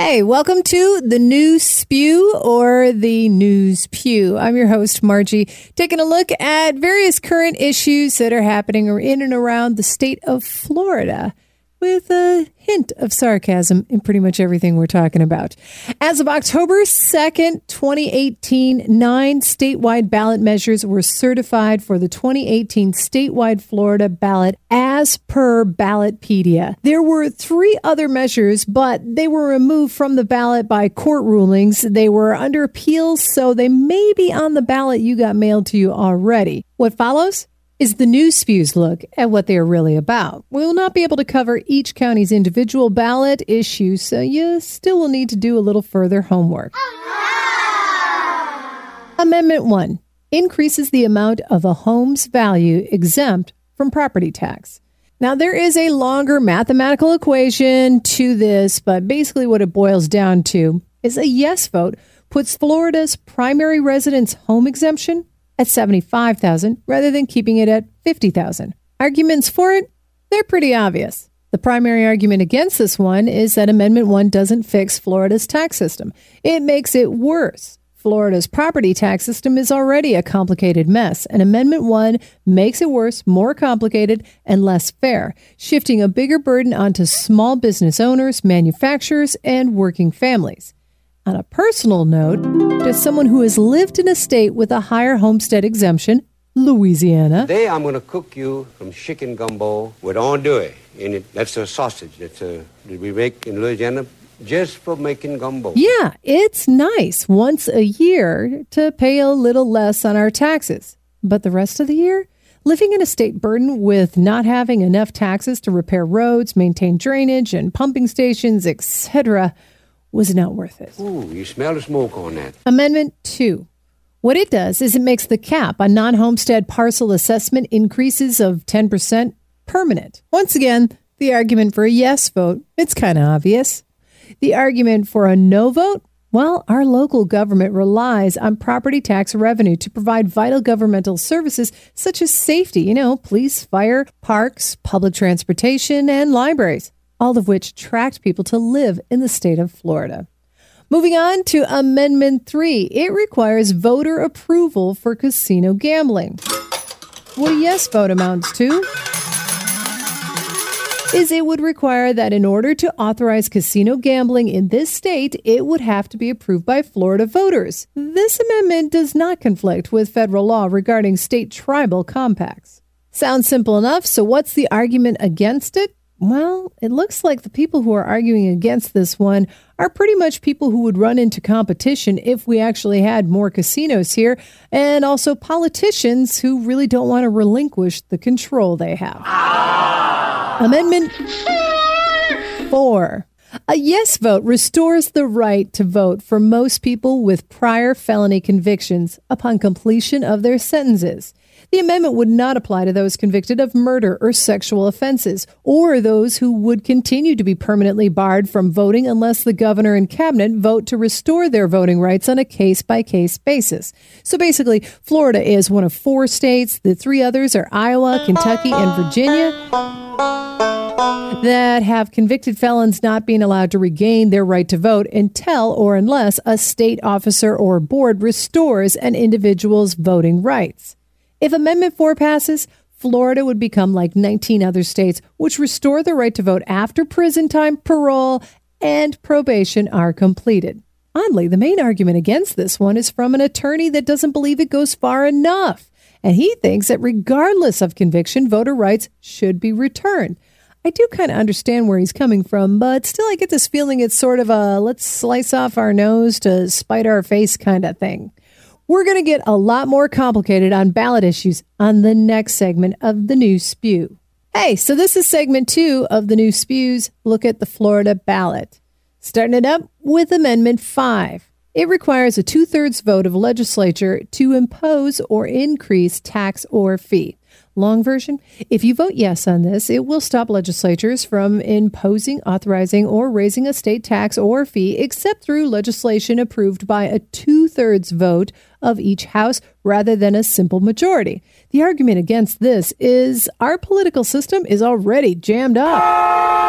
Hey, welcome to the New Spew or the News Pew. I'm your host, Margie, taking a look at various current issues that are happening in and around the state of Florida with a hint of sarcasm in pretty much everything we're talking about. As of October 2nd, 2018, nine statewide ballot measures were certified for the 2018 statewide Florida ballot as per Ballotpedia. There were three other measures, but they were removed from the ballot by court rulings. They were under appeal, so they may be on the ballot you got mailed to you already. What follows? Is the News Spews look at what they are really about. We will not be able to cover each county's individual ballot issue, so you still will need to do a little further homework. Amendment 1 increases the amount of a home's value exempt from property tax. Now, there is a longer mathematical equation to this, but basically what it boils down to is a yes vote puts Florida's primary residence home exemption at 75,000 rather than keeping it at 50,000. Arguments for it? They're pretty obvious. The primary argument against this one is that Amendment 1 doesn't fix Florida's tax system. It makes it worse. Florida's property tax system is already a complicated mess, and Amendment 1 makes it worse, more complicated, and less fair, shifting a bigger burden onto small business owners, manufacturers, and working families. On a personal note, to someone who has lived in a state with a higher homestead exemption, Louisiana. Today I'm going to cook you some chicken gumbo with andouille in it. That's a sausage that's a, that we make in Louisiana just for making gumbo. Yeah, it's nice once a year to pay a little less on our taxes. But the rest of the year, living in a state burdened with not having enough taxes to repair roads, maintain drainage and pumping stations, etc., was not worth it. Ooh, you smell the smoke on that. Amendment 2. What it does is it makes the cap on non homestead parcel assessment increases of 10% permanent. Once again, the argument for a yes vote, it's kind of obvious. The argument for a no vote, well, our local government relies on property tax revenue to provide vital governmental services such as safety, you know, police, fire, parks, public transportation, and libraries all of which attract people to live in the state of Florida. Moving on to Amendment 3, it requires voter approval for casino gambling. What a yes vote amounts to is it would require that in order to authorize casino gambling in this state, it would have to be approved by Florida voters. This amendment does not conflict with federal law regarding state tribal compacts. Sounds simple enough, so what's the argument against it? Well, it looks like the people who are arguing against this one are pretty much people who would run into competition if we actually had more casinos here, and also politicians who really don't want to relinquish the control they have. Amendment 4. A yes vote restores the right to vote for most people with prior felony convictions upon completion of their sentences. The amendment would not apply to those convicted of murder or sexual offenses, or those who would continue to be permanently barred from voting unless the governor and cabinet vote to restore their voting rights on a case by case basis. So basically, Florida is one of four states. The three others are Iowa, Kentucky, and Virginia that have convicted felons not being allowed to regain their right to vote until or unless a state officer or board restores an individual's voting rights. If Amendment 4 passes, Florida would become like 19 other states, which restore the right to vote after prison time, parole, and probation are completed. Oddly, the main argument against this one is from an attorney that doesn't believe it goes far enough. And he thinks that regardless of conviction, voter rights should be returned. I do kind of understand where he's coming from, but still, I get this feeling it's sort of a let's slice off our nose to spite our face kind of thing. We're going to get a lot more complicated on ballot issues on the next segment of the New Spew. Hey, so this is segment two of the New Spews Look at the Florida ballot. Starting it up with Amendment 5. It requires a two thirds vote of legislature to impose or increase tax or fee. Long version if you vote yes on this, it will stop legislatures from imposing, authorizing, or raising a state tax or fee except through legislation approved by a two thirds vote of each House rather than a simple majority. The argument against this is our political system is already jammed up.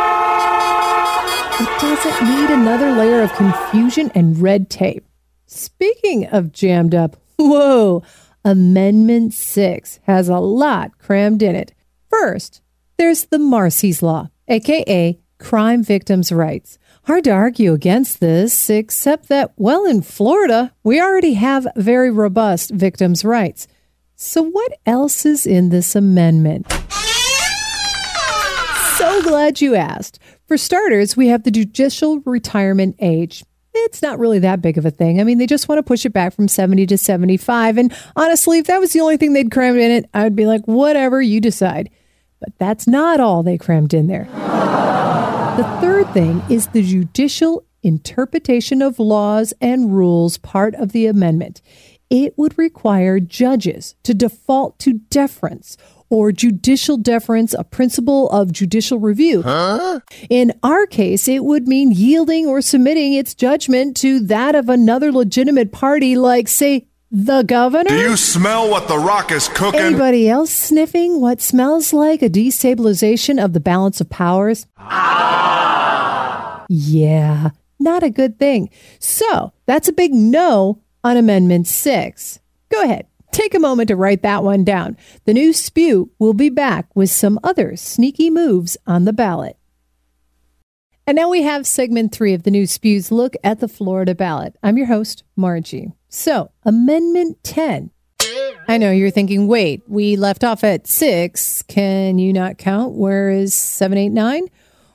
It doesn't need another layer of confusion and red tape. Speaking of jammed up, whoa, Amendment 6 has a lot crammed in it. First, there's the Marsy's Law, aka crime victims' rights. Hard to argue against this, except that, well, in Florida, we already have very robust victims' rights. So, what else is in this amendment? So glad you asked. For starters, we have the judicial retirement age. It's not really that big of a thing. I mean, they just want to push it back from 70 to 75. And honestly, if that was the only thing they'd crammed in it, I'd be like, whatever, you decide. But that's not all they crammed in there. The third thing is the judicial interpretation of laws and rules part of the amendment. It would require judges to default to deference or judicial deference, a principle of judicial review. Huh? In our case, it would mean yielding or submitting its judgment to that of another legitimate party, like, say, the governor? Do you smell what the rock is cooking? Anybody else sniffing what smells like a destabilization of the balance of powers? Ah. Yeah, not a good thing. So that's a big no on Amendment 6. Go ahead, take a moment to write that one down. The new spew will be back with some other sneaky moves on the ballot. And now we have segment three of the new spews look at the Florida ballot. I'm your host, Margie. So, Amendment 10. I know you're thinking, wait, we left off at six. Can you not count? Where is seven, eight, nine?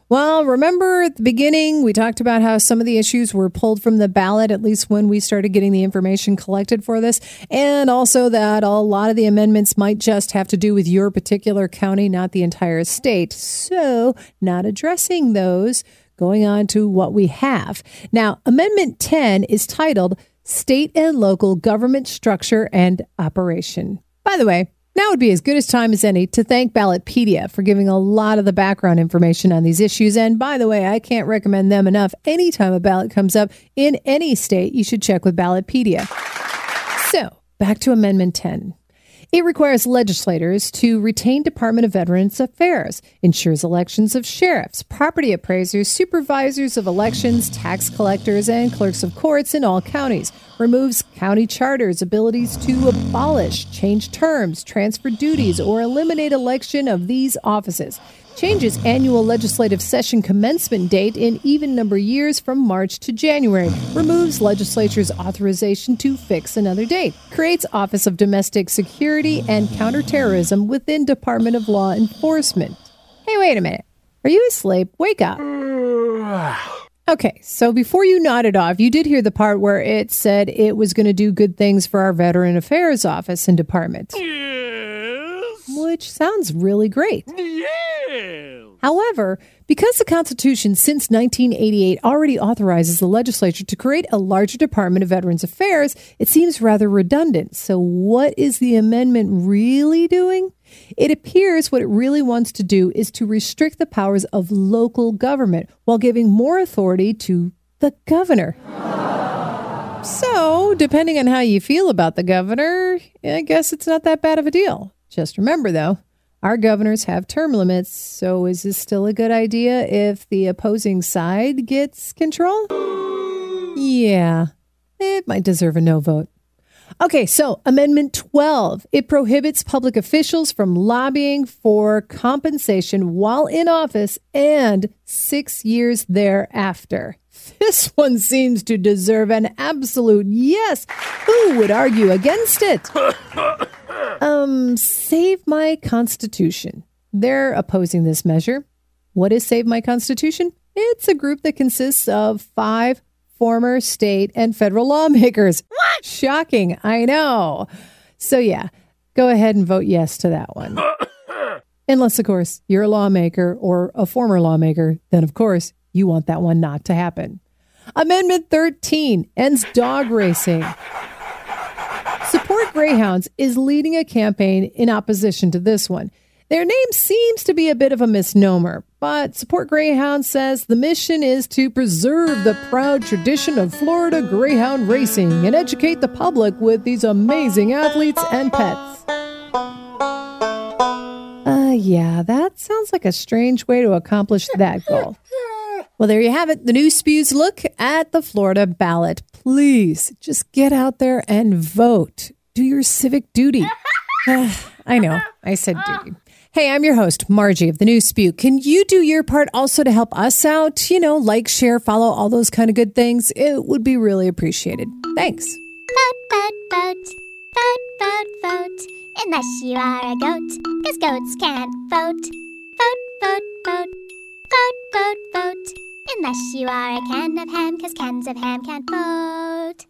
Well, remember at the beginning, we talked about how some of the issues were pulled from the ballot, at least when we started getting the information collected for this, and also that a lot of the amendments might just have to do with your particular county, not the entire state. So, not addressing those, going on to what we have. Now, Amendment 10 is titled state and local government structure and operation. By the way, now would be as good a time as any to thank Ballotpedia for giving a lot of the background information on these issues. And by the way, I can't recommend them enough. Anytime a ballot comes up in any state, you should check with Ballotpedia. So, back to Amendment 10. It requires legislators to retain Department of Veterans Affairs, ensures elections of sheriffs, property appraisers, supervisors of elections, tax collectors, and clerks of courts in all counties, removes county charters' abilities to abolish, change terms, transfer duties, or eliminate election of these offices, changes annual legislative session commencement date in even number years from March to January, removes legislature's authorization to fix another date, creates Office of Domestic Security and Counterterrorism within Department of Law Enforcement. Hey, wait a minute. Are you asleep? Wake up. Okay, so before you nodded off, you did hear the part where it said it was going to do good things for our Veteran Affairs Office and Department. Which sounds really great. Yes. However, because the Constitution since 1988 already authorizes the legislature to create a larger Department of Veterans Affairs, it seems rather redundant. So, what is the amendment really doing? It appears what it really wants to do is to restrict the powers of local government while giving more authority to the governor. So, depending on how you feel about the governor, I guess it's not that bad of a deal. Just remember, though, our governors have term limits, so is this still a good idea if the opposing side gets control? Yeah, it might deserve a no vote. Okay, so Amendment 12. It prohibits public officials from lobbying for compensation while in office and six years thereafter. This one seems to deserve an absolute yes. Who would argue against it? Um, Save My Constitution. They're opposing this measure. What is Save My Constitution? It's a group that consists of five former state and federal lawmakers. What? Shocking, I know. So, yeah, go ahead and vote yes to that one. Unless, of course, you're a lawmaker or a former lawmaker, then, of course, you want that one not to happen. Amendment 13 ends dog racing. Support Greyhounds is leading a campaign in opposition to this one. Their name seems to be a bit of a misnomer, but Support Greyhound says the mission is to preserve the proud tradition of Florida greyhound racing and educate the public with these amazing athletes and pets. Uh, yeah, that sounds like a strange way to accomplish that goal. Well, there you have it. The new Spews look at the Florida ballot. Please just get out there and vote. Do your civic duty. Ah, I know, I said ah. duty. Hey, I'm your host, Margie of the New Spew. Can you do your part also to help us out? You know, like, share, follow, all those kind of good things. It would be really appreciated. Thanks. Vote, vote, vote. Vote, vote, vote. Unless you are a goat, because goats can't vote. Vote, vote, vote. Vote, vote, vote. Unless you are a can of ham, cause cans of ham can't vote.